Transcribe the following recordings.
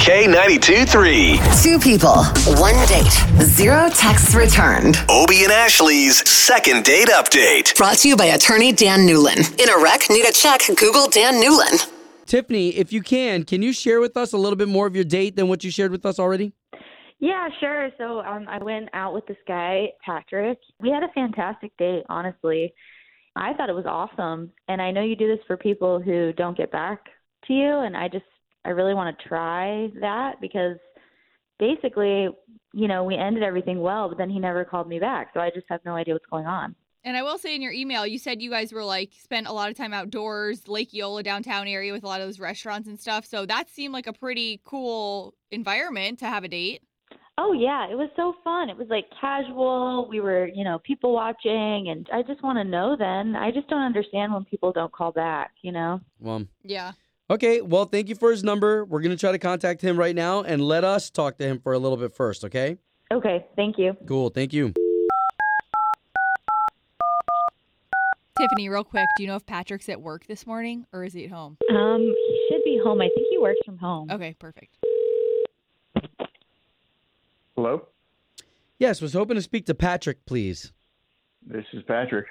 K92 3. Two people, one date, zero texts returned. Obie and Ashley's second date update. Brought to you by attorney Dan Newlin. In a wreck, need a check, Google Dan Newlin. Tiffany, if you can, can you share with us a little bit more of your date than what you shared with us already? Yeah, sure. So um, I went out with this guy, Patrick. We had a fantastic date, honestly. I thought it was awesome. And I know you do this for people who don't get back to you. And I just, I really want to try that because basically, you know, we ended everything well, but then he never called me back. So I just have no idea what's going on. And I will say in your email, you said you guys were like spent a lot of time outdoors, Lake Eola downtown area with a lot of those restaurants and stuff. So that seemed like a pretty cool environment to have a date. Oh yeah, it was so fun. It was like casual. We were, you know, people watching and I just want to know then. I just don't understand when people don't call back, you know. Well, Yeah. Okay. Well, thank you for his number. We're going to try to contact him right now and let us talk to him for a little bit first, okay? Okay, thank you. Cool. Thank you. Tiffany, real quick, do you know if Patrick's at work this morning or is he at home? Um, he should be home. I think he works from home. Okay, perfect. Hello, Yes, was hoping to speak to Patrick, please. this is Patrick.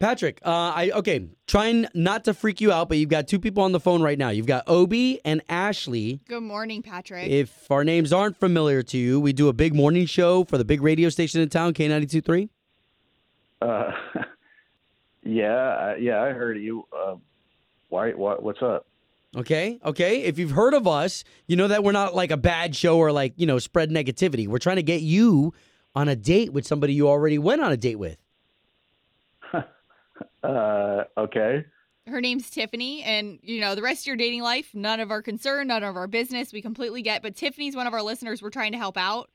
Patrick, uh, I okay, trying not to freak you out, but you've got two people on the phone right now. You've got Obie and Ashley. Good morning, Patrick. If our names aren't familiar to you, we do a big morning show for the big radio station in town, K92.3. Uh, yeah, yeah, I heard of you. Uh, why? What? What's up? Okay, okay. If you've heard of us, you know that we're not like a bad show or like, you know, spread negativity. We're trying to get you on a date with somebody you already went on a date with. Uh, okay. Her name's Tiffany, and you know, the rest of your dating life, none of our concern, none of our business. We completely get, but Tiffany's one of our listeners. We're trying to help out.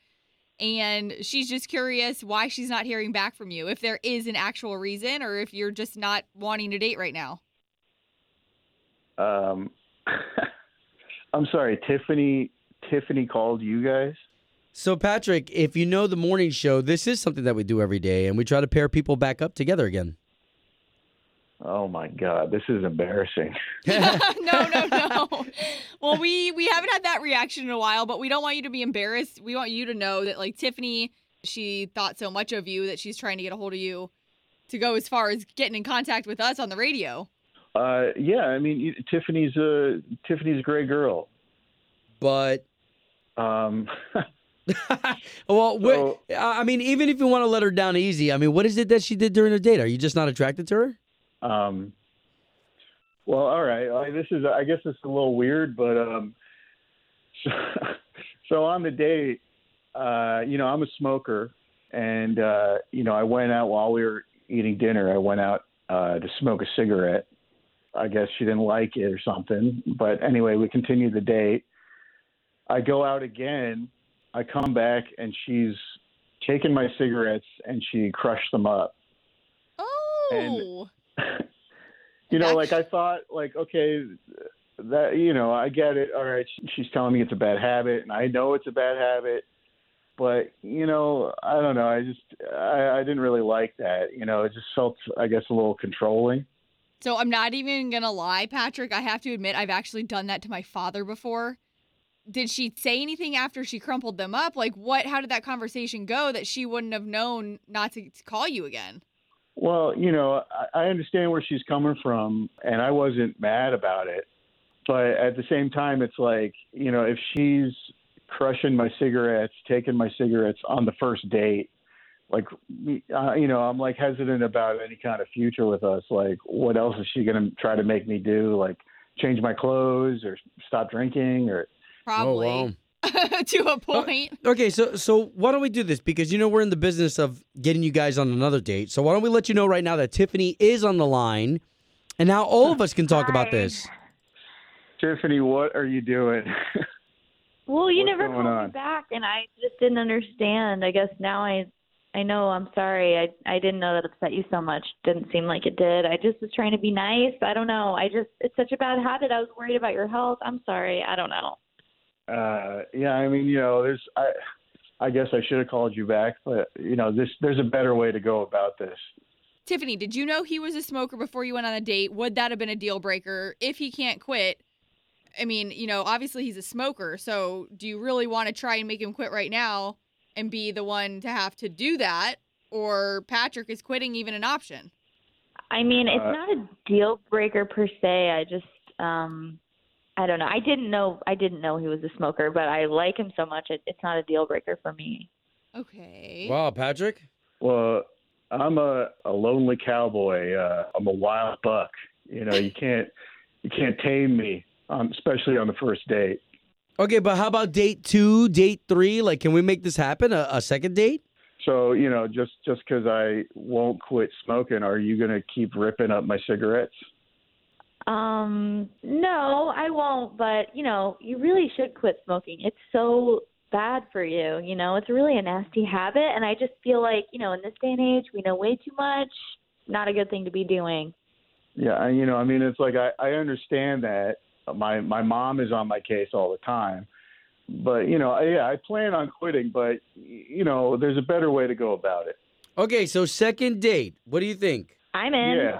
And she's just curious why she's not hearing back from you, if there is an actual reason, or if you're just not wanting to date right now. Um, I'm sorry, Tiffany. Tiffany called you guys. So, Patrick, if you know the morning show, this is something that we do every day, and we try to pair people back up together again. Oh my God, this is embarrassing. no, no, no. Well, we we haven't had that reaction in a while, but we don't want you to be embarrassed. We want you to know that like Tiffany, she thought so much of you that she's trying to get a hold of you to go as far as getting in contact with us on the radio. Uh, yeah, I mean, you- Tiffany's a Tiffany's a great girl. But, Um, well, So- I mean, even if you want to let her down easy, I mean, what is it that she did during the date? Are you just not attracted to her? Um, well, all right. I, this is, I guess, it's a little weird, but um, so, so on the date, uh, you know, I'm a smoker, and uh, you know, I went out while we were eating dinner. I went out uh, to smoke a cigarette. I guess she didn't like it or something. But anyway, we continued the date. I go out again. I come back, and she's taken my cigarettes and she crushed them up. Oh. you know, like I thought, like okay, that you know, I get it. All right, she's telling me it's a bad habit, and I know it's a bad habit, but you know, I don't know. I just, I, I didn't really like that. You know, it just felt, I guess, a little controlling. So I'm not even gonna lie, Patrick. I have to admit, I've actually done that to my father before. Did she say anything after she crumpled them up? Like, what? How did that conversation go that she wouldn't have known not to, to call you again? Well, you know, I, I understand where she's coming from, and I wasn't mad about it. But at the same time, it's like, you know, if she's crushing my cigarettes, taking my cigarettes on the first date, like, uh, you know, I'm like hesitant about any kind of future with us. Like, what else is she going to try to make me do? Like, change my clothes or stop drinking or. Probably Oh, to a uh, point. Okay, so so why don't we do this? Because you know we're in the business of getting you guys on another date. So why don't we let you know right now that Tiffany is on the line, and now all of us can talk about this. Tiffany, what are you doing? Well, you What's never going called on? me back, and I just didn't understand. I guess now I, I know. I'm sorry. I I didn't know that upset you so much. Didn't seem like it did. I just was trying to be nice. I don't know. I just it's such a bad habit. I was worried about your health. I'm sorry. I don't know. Uh yeah i mean you know there's i i guess i should have called you back but you know this there's a better way to go about this Tiffany, did you know he was a smoker before you went on a date? Would that have been a deal breaker if he can't quit? I mean, you know, obviously he's a smoker. So do you really want to try and make him quit right now and be the one to have to do that? Or Patrick is quitting even an option? I mean, it's Uh, not a deal breaker per se. I just, um, I don't know. I didn't know. I didn't know he was a smoker, but I like him so much. It, it's not a deal breaker for me. Okay. Wow, Patrick. Well, I'm a, a lonely cowboy. Uh, I'm a wild buck. You know, you can't you can't tame me, um, especially on the first date. Okay, but how about date two, date three? Like, can we make this happen? A, a second date? So, you know, just just because I won't quit smoking, are you going to keep ripping up my cigarettes? Um, no, I won't. But you know, you really should quit smoking. It's so bad for you. You know, it's really a nasty habit, and I just feel like you know, in this day and age, we know way too much. Not a good thing to be doing. Yeah, I, you know, I mean, it's like I, I understand that my my mom is on my case all the time, but you know, yeah, I plan on quitting, but you know, there's a better way to go about it. Okay, so second date. What do you think? I'm in. Yeah,